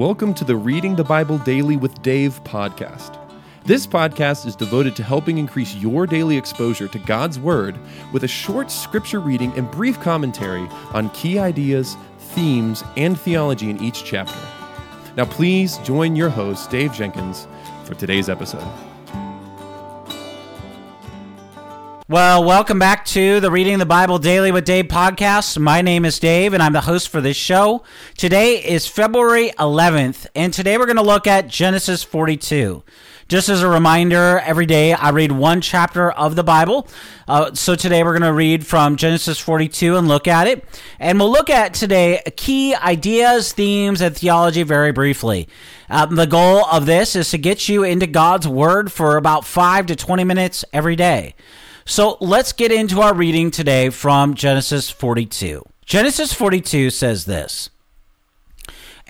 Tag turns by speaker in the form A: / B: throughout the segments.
A: Welcome to the Reading the Bible Daily with Dave podcast. This podcast is devoted to helping increase your daily exposure to God's Word with a short scripture reading and brief commentary on key ideas, themes, and theology in each chapter. Now, please join your host, Dave Jenkins, for today's episode.
B: Well, welcome back to the Reading the Bible Daily with Dave podcast. My name is Dave, and I'm the host for this show. Today is February 11th, and today we're going to look at Genesis 42. Just as a reminder, every day I read one chapter of the Bible. Uh, so today we're going to read from Genesis 42 and look at it. And we'll look at today key ideas, themes, and theology very briefly. Um, the goal of this is to get you into God's Word for about 5 to 20 minutes every day. So let's get into our reading today from Genesis 42. Genesis 42 says this.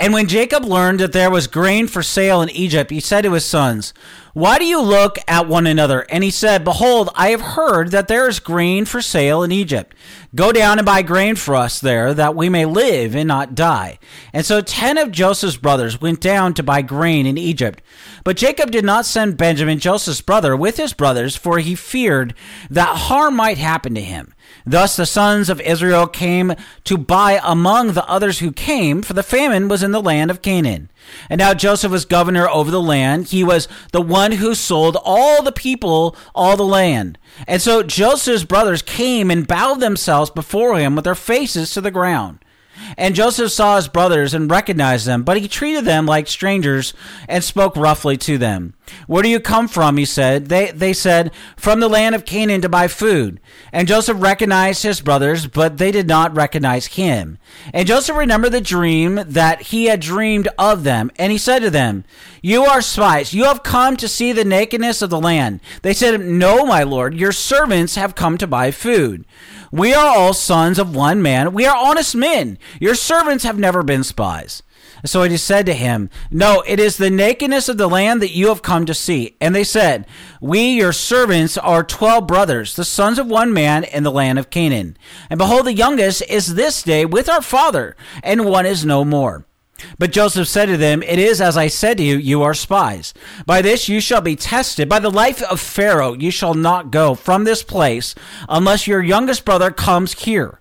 B: And when Jacob learned that there was grain for sale in Egypt, he said to his sons, Why do you look at one another? And he said, Behold, I have heard that there is grain for sale in Egypt. Go down and buy grain for us there, that we may live and not die. And so ten of Joseph's brothers went down to buy grain in Egypt. But Jacob did not send Benjamin, Joseph's brother, with his brothers, for he feared that harm might happen to him. Thus the sons of Israel came to buy among the others who came, for the famine was in the land of Canaan. And now Joseph was governor over the land. He was the one who sold all the people all the land. And so Joseph's brothers came and bowed themselves before him with their faces to the ground. And Joseph saw his brothers and recognized them, but he treated them like strangers and spoke roughly to them. Where do you come from? He said. They, they said, From the land of Canaan to buy food. And Joseph recognized his brothers, but they did not recognize him. And Joseph remembered the dream that he had dreamed of them. And he said to them, You are spies. You have come to see the nakedness of the land. They said, No, my lord. Your servants have come to buy food. We are all sons of one man. We are honest men. Your servants have never been spies. So he said to him, No, it is the nakedness of the land that you have come to see. And they said, We, your servants, are twelve brothers, the sons of one man in the land of Canaan. And behold, the youngest is this day with our father, and one is no more. But Joseph said to them, It is as I said to you, you are spies. By this you shall be tested. By the life of Pharaoh you shall not go from this place unless your youngest brother comes here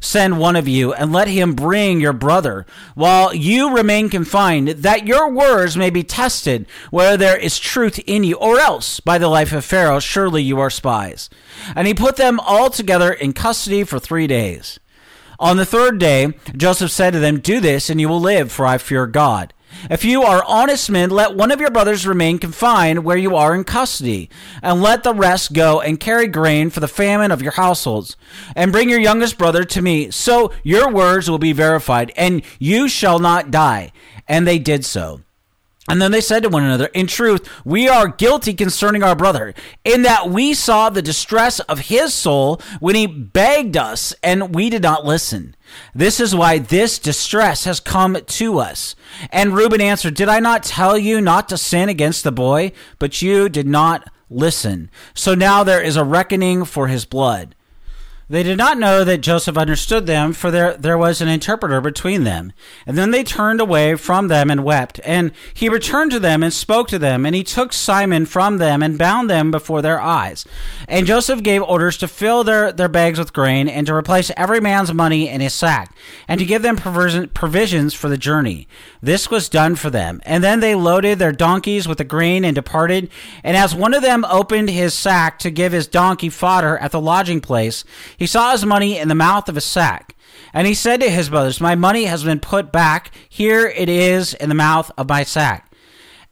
B: send one of you, and let him bring your brother, while you remain confined, that your words may be tested, whether there is truth in you, or else, by the life of Pharaoh, surely you are spies. And he put them all together in custody for three days. On the third day, Joseph said to them, Do this, and you will live, for I fear God. If you are honest men, let one of your brothers remain confined where you are in custody, and let the rest go and carry grain for the famine of your households. And bring your youngest brother to me, so your words will be verified, and you shall not die. And they did so. And then they said to one another, In truth, we are guilty concerning our brother, in that we saw the distress of his soul when he begged us, and we did not listen. This is why this distress has come to us. And Reuben answered, Did I not tell you not to sin against the boy? But you did not listen. So now there is a reckoning for his blood. They did not know that Joseph understood them, for there, there was an interpreter between them. And then they turned away from them and wept. And he returned to them and spoke to them, and he took Simeon from them and bound them before their eyes. And Joseph gave orders to fill their, their bags with grain, and to replace every man's money in his sack, and to give them provisions for the journey. This was done for them. And then they loaded their donkeys with the grain and departed. And as one of them opened his sack to give his donkey fodder at the lodging place, he saw his money in the mouth of a sack. And he said to his brothers, My money has been put back. Here it is in the mouth of my sack.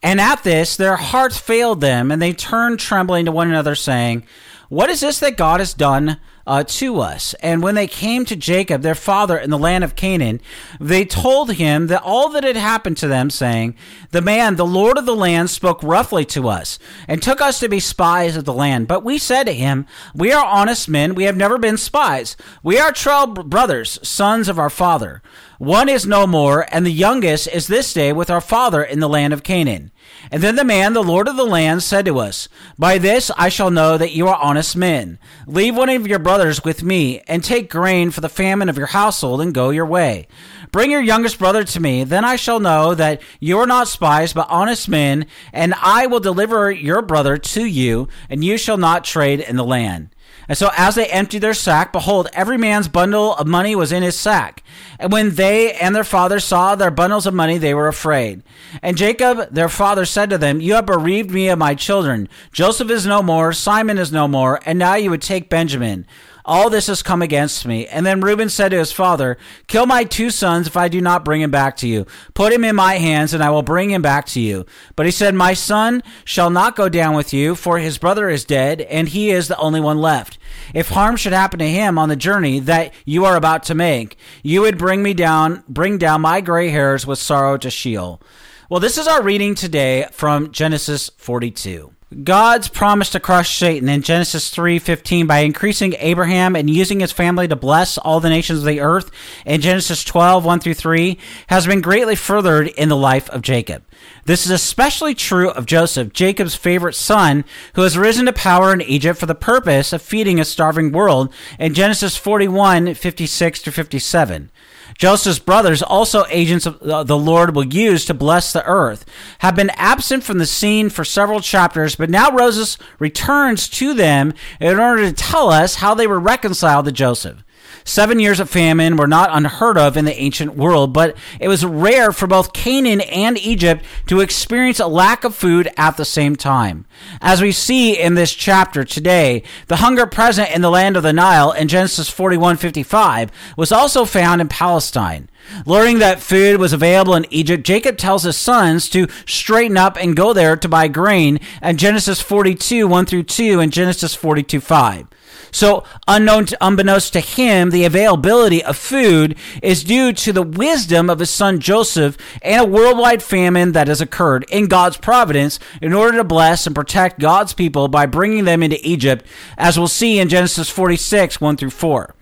B: And at this, their hearts failed them, and they turned trembling to one another, saying, What is this that God has done uh, to us. And when they came to Jacob, their father, in the land of Canaan, they told him that all that had happened to them, saying, The man, the Lord of the land, spoke roughly to us and took us to be spies of the land. But we said to him, We are honest men. We have never been spies. We are twelve brothers, sons of our father. One is no more, and the youngest is this day with our father in the land of Canaan. And then the man, the Lord of the land, said to us, By this I shall know that you are honest men. Leave one of your brothers with me, and take grain for the famine of your household, and go your way. Bring your youngest brother to me, then I shall know that you are not spies, but honest men, and I will deliver your brother to you, and you shall not trade in the land. And so as they emptied their sack, behold, every man's bundle of money was in his sack. And when they and their father saw their bundles of money, they were afraid. And Jacob, their father, said to them, You have bereaved me of my children. Joseph is no more, Simeon is no more, and now you would take Benjamin. All this has come against me. And then Reuben said to his father, Kill my two sons if I do not bring him back to you. Put him in my hands, and I will bring him back to you. But he said, My son shall not go down with you, for his brother is dead, and he is the only one left. If harm should happen to him on the journey that you are about to make, you would bring me down, bring down my gray hairs with sorrow to Sheol. Well, this is our reading today from Genesis 42. God's promise to crush Satan in Genesis 3:15 by increasing Abraham and using his family to bless all the nations of the earth in Genesis 12:1 through 3 has been greatly furthered in the life of Jacob. This is especially true of Joseph, Jacob's favorite son, who has risen to power in Egypt for the purpose of feeding a starving world in Genesis 41:56 to 57. Joseph's brothers, also agents of uh, the Lord will use to bless the earth, have been absent from the scene for several chapters, but now Moses returns to them in order to tell us how they were reconciled to Joseph. Seven years of famine were not unheard of in the ancient world, but it was rare for both Canaan and Egypt to experience a lack of food at the same time. As we see in this chapter today, the hunger present in the land of the Nile in Genesis 41:55 was also found in Palestine. Learning that food was available in Egypt, Jacob tells his sons to straighten up and go there to buy grain in Genesis 42, 1 through 2, and Genesis 42, 5. So, unknown to, unbeknownst to him, the availability of food is due to the wisdom of his son Joseph and a worldwide famine that has occurred in God's providence in order to bless and protect God's people by bringing them into Egypt, as we'll see in Genesis 46 1 through 4.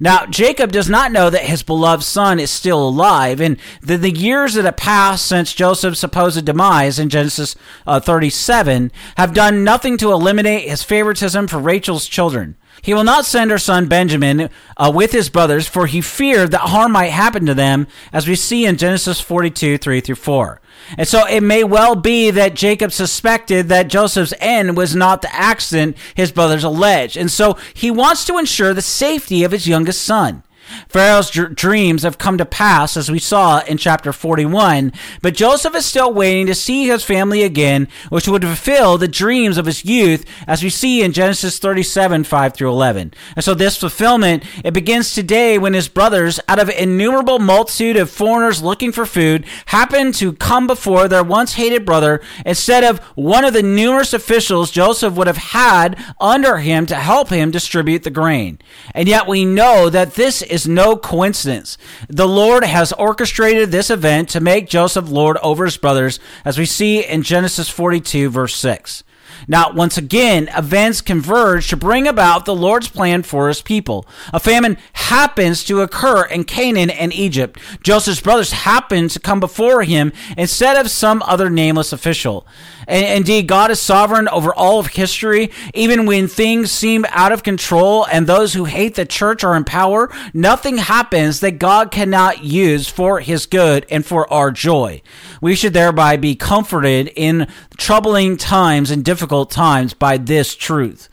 B: Now, Jacob does not know that his beloved son is still alive, and the, years that have passed since Joseph's supposed demise in Genesis uh, 37 have done nothing to eliminate his favoritism for Rachel's children. He will not send her son Benjamin uh, with his brothers, for he feared that harm might happen to them, as we see in Genesis 42 3 through 4. And so it may well be that Jacob suspected that Joseph's end was not the accident his brothers alleged. And so he wants to ensure the safety of his youngest son. Pharaoh's dr- dreams have come to pass, as we saw in chapter 41, but Joseph is still waiting to see his family again, which would fulfill the dreams of his youth, as we see in Genesis 37 5 through 11. And so this fulfillment, it begins today when his brothers, out of innumerable multitude of foreigners looking for food, happen to come before their once hated brother instead of one of the numerous officials Joseph would have had under him to help him distribute the grain. And yet we know that this is no coincidence. The Lord has orchestrated this event to make Joseph Lord over his brothers, as we see in Genesis 42, verse 6. Now, once again, events converge to bring about the Lord's plan for his people. A famine happens to occur in Canaan and Egypt. Joseph's brothers happen to come before him instead of some other nameless official. And indeed, God is sovereign over all of history. Even when things seem out of control and those who hate the church are in power, nothing happens that God cannot use for his good and for our joy. We should thereby be comforted in troubling times and difficult times by this truth.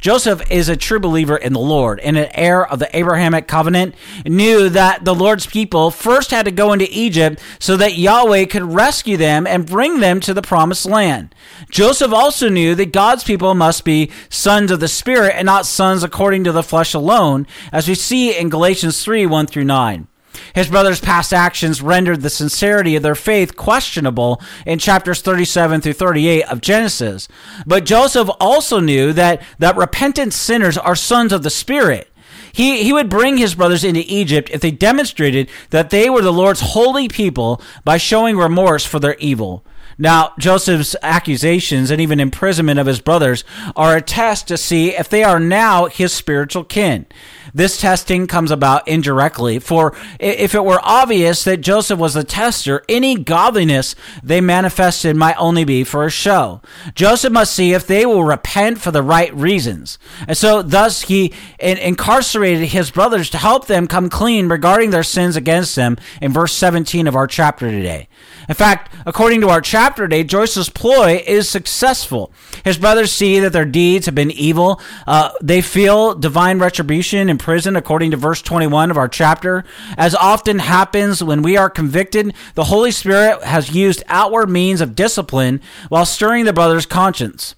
B: Joseph is a true believer in the Lord and an heir of the Abrahamic covenant, knew that the Lord's people first had to go into Egypt so that Yahweh could rescue them and bring them to the promised land. Joseph also knew that God's people must be sons of the Spirit and not sons according to the flesh alone, as we see in Galatians 3 1 through 9. His brother's past actions rendered the sincerity of their faith questionable in chapters 37 through 38 of Genesis. But Joseph also knew that, that repentant sinners are sons of the Spirit. He, he would bring his brothers into Egypt if they demonstrated that they were the Lord's holy people by showing remorse for their evil. Now, Joseph's accusations and even imprisonment of his brothers are a test to see if they are now his spiritual kin. This testing comes about indirectly. For if it were obvious that Joseph was the tester, any godliness they manifested might only be for a show. Joseph must see if they will repent for the right reasons. And so, thus, he incarcerated his brothers to help them come clean regarding their sins against them in verse 17 of our chapter today. In fact, according to our chapter today, Joseph's ploy is successful. His brothers see that their deeds have been evil. Uh, they feel divine retribution in prison, according to verse 21 of our chapter. As often happens when we are convicted, the Holy Spirit has used outward means of discipline while stirring the brother's conscience.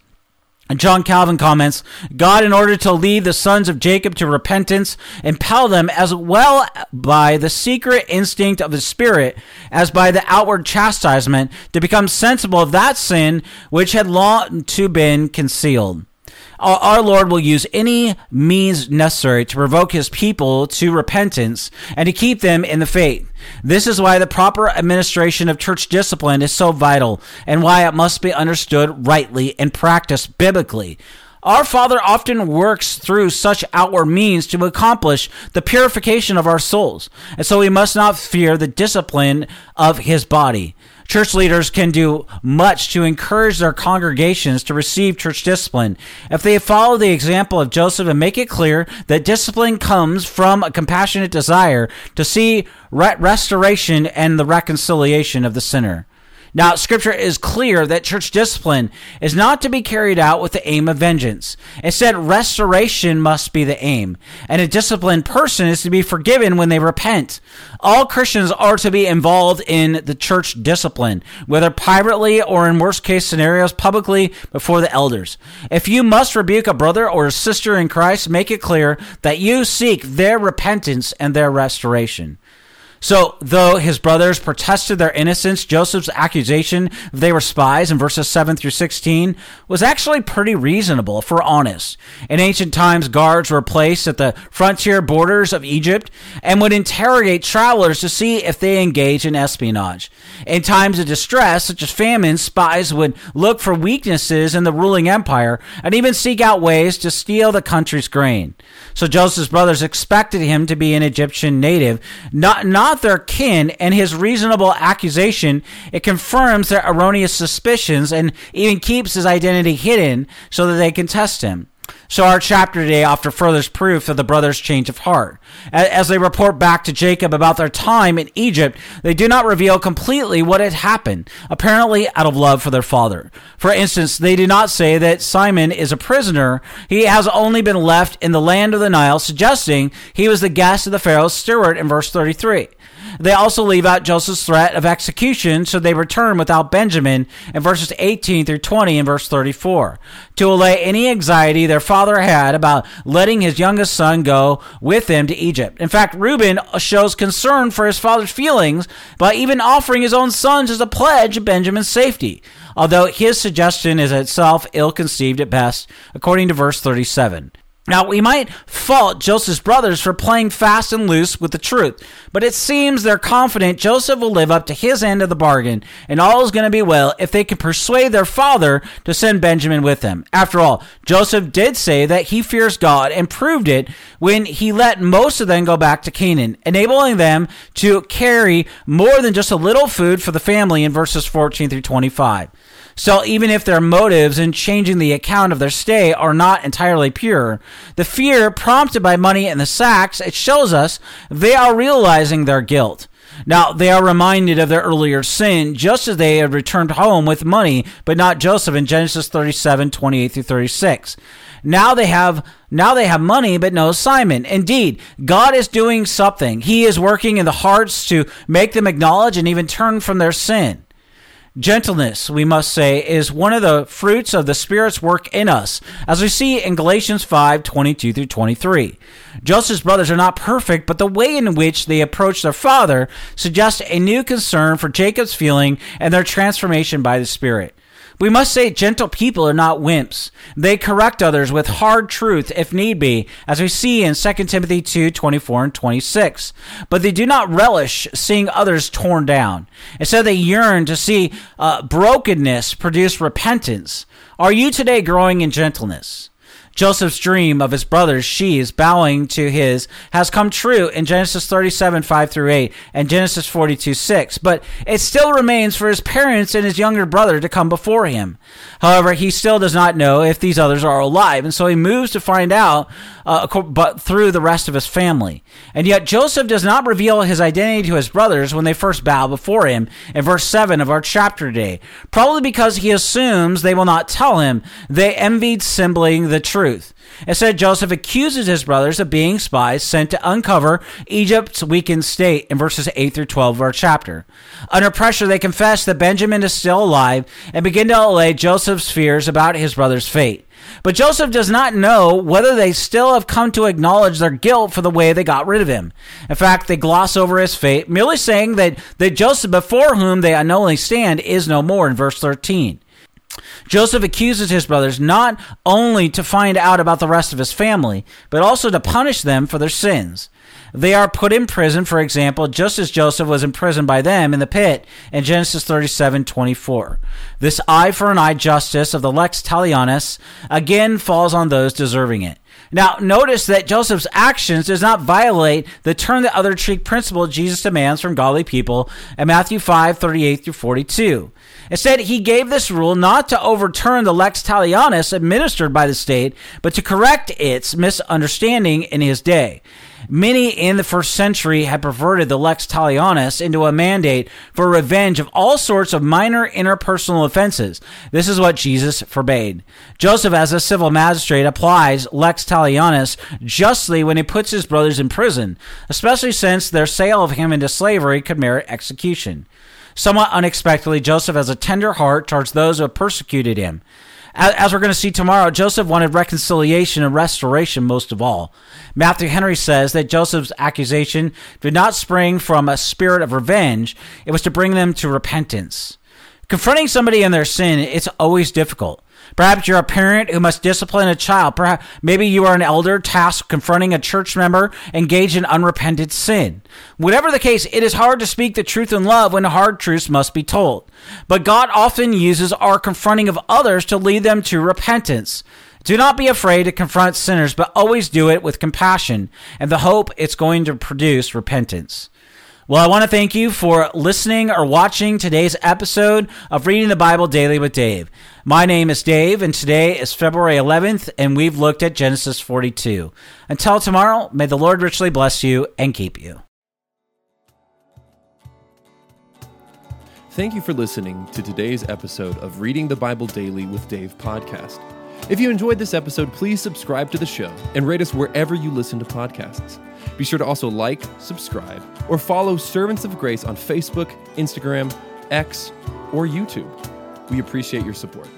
B: John Calvin comments, God, in order to lead the sons of Jacob to repentance, impel them as well by the secret instinct of the Spirit as by the outward chastisement to become sensible of that sin which had long to been concealed our Lord will use any means necessary to provoke his people to repentance and to keep them in the faith. This is why the proper administration of church discipline is so vital and why it must be understood rightly and practiced biblically. Our Father often works through such outward means to accomplish the purification of our souls, and so we must not fear the discipline of His body. Church leaders can do much to encourage their congregations to receive church discipline. If they follow the example of Joseph and make it clear that discipline comes from a compassionate desire to see restoration and the reconciliation of the sinner. Now, scripture is clear that church discipline is not to be carried out with the aim of vengeance. Instead, restoration must be the aim. And a disciplined person is to be forgiven when they repent. All Christians are to be involved in the church discipline, whether privately or in worst case scenarios, publicly before the elders. If you must rebuke a brother or a sister in Christ, make it clear that you seek their repentance and their restoration. So, though his brothers protested their innocence, Joseph's accusation they were spies in verses 7 through 16 was actually pretty reasonable, if we're honest. In ancient times, guards were placed at the frontier borders of Egypt and would interrogate travelers to see if they engage in espionage. In times of distress, such as famine, spies would look for weaknesses in the ruling empire and even seek out ways to steal the country's grain. So Joseph's brothers expected him to be an Egyptian native, not, not not their kin, and his reasonable accusation, it confirms their erroneous suspicions and even keeps his identity hidden so that they can test him. So our chapter today offers further proof of the brothers' change of heart. As they report back to Jacob about their time in Egypt, they do not reveal completely what had happened, apparently out of love for their father. For instance, they do not say that Simeon is a prisoner. He has only been left in the land of the Nile, suggesting he was the guest of the Pharaoh's steward in verse 33. They also leave out Joseph's threat of execution, so they return without Benjamin in verses 18 through 20 and verse 34 to allay any anxiety their father had about letting his youngest son go with them to Egypt. In fact, Reuben shows concern for his father's feelings by even offering his own sons as a pledge of Benjamin's safety, although his suggestion is itself ill conceived at best, according to verse 37. Now, we might fault Joseph's brothers for playing fast and loose with the truth, but it seems they're confident Joseph will live up to his end of the bargain, and all is going to be well if they can persuade their father to send Benjamin with them. After all, Joseph did say that he fears God and proved it when he let most of them go back to Canaan, enabling them to carry more than just a little food for the family in verses 14 through 25. So even if their motives in changing the account of their stay are not entirely pure, the fear prompted by money and the sacks, it shows us they are realizing their guilt. Now, they are reminded of their earlier sin, just as they had returned home with money, but not Joseph in Genesis 37, 28 through 36. Now they have now they have money, but no Simeon. Indeed, God is doing something. He is working in the hearts to make them acknowledge and even turn from their sin. Gentleness, we must say, is one of the fruits of the Spirit's work in us, as we see in Galatians 5 22 through 23. Joseph's brothers are not perfect, but the way in which they approach their father suggests a new concern for Jacob's feeling and their transformation by the Spirit. We must say gentle people are not wimps. They correct others with hard truth if need be, as we see in 2 Timothy 2 24 and 26. But they do not relish seeing others torn down. Instead, they yearn to see uh, brokenness produce repentance. Are you today growing in gentleness? Joseph's dream of his brothers sheaves bowing to his has come true in Genesis 37, 5 through 8, and Genesis 42, 6, but it still remains for his parents and his younger brother to come before him. However, he still does not know if these others are alive, and so he moves to find out, uh, but through the rest of his family. And yet Joseph does not reveal his identity to his brothers when they first bow before him in verse 7 of our chapter today, probably because he assumes they will not tell him they envied symboling the truth. Instead, Joseph accuses his brothers of being spies sent to uncover Egypt's weakened state in verses 8 through 12 of our chapter. Under pressure, they confess that Benjamin is still alive and begin to allay Joseph's fears about his brother's fate. But Joseph does not know whether they still have come to acknowledge their guilt for the way they got rid of him. In fact, they gloss over his fate, merely saying that, that Joseph, before whom they unknowingly stand, is no more in verse 13. Joseph accuses his brothers not only to find out about the rest of his family, but also to punish them for their sins. They are put in prison, for example, just as Joseph was imprisoned by them in the pit in Genesis 37 24. This eye for an eye justice of the lex talionis again falls on those deserving it. Now, notice that Joseph's actions does not violate the turn the other cheek principle Jesus demands from godly people in Matthew 5, 38 through 42. Instead, he gave this rule not to overturn the lex talionis administered by the state, but to correct its misunderstanding in his day. Many in the first century had perverted the lex talionis into a mandate for revenge of all sorts of minor interpersonal offenses. This is what Jesus forbade. Joseph, as a civil magistrate, applies lex talionis justly when he puts his brothers in prison, especially since their sale of him into slavery could merit execution. Somewhat unexpectedly, Joseph has a tender heart towards those who have persecuted him. As we're going to see tomorrow, Joseph wanted reconciliation and restoration most of all. Matthew Henry says that Joseph's accusation did not spring from a spirit of revenge, it was to bring them to repentance. Confronting somebody in their sin, it's always difficult. Perhaps you're a parent who must discipline a child. Perhaps maybe you are an elder tasked confronting a church member engaged in unrepented sin. Whatever the case, it is hard to speak the truth in love when hard truths must be told. But God often uses our confronting of others to lead them to repentance. Do not be afraid to confront sinners, but always do it with compassion and the hope it's going to produce repentance. Well, I want to thank you for listening or watching today's episode of Reading the Bible Daily with Dave. My name is Dave, and today is February 11th, and we've looked at Genesis 42. Until tomorrow, may the Lord richly bless you and keep you.
A: Thank you for listening to today's episode of Reading the Bible Daily with Dave podcast. If you enjoyed this episode, please subscribe to the show and rate us wherever you listen to podcasts. Be sure to also like, subscribe, or follow Servants of Grace on Facebook, Instagram, X, or YouTube. We appreciate your support.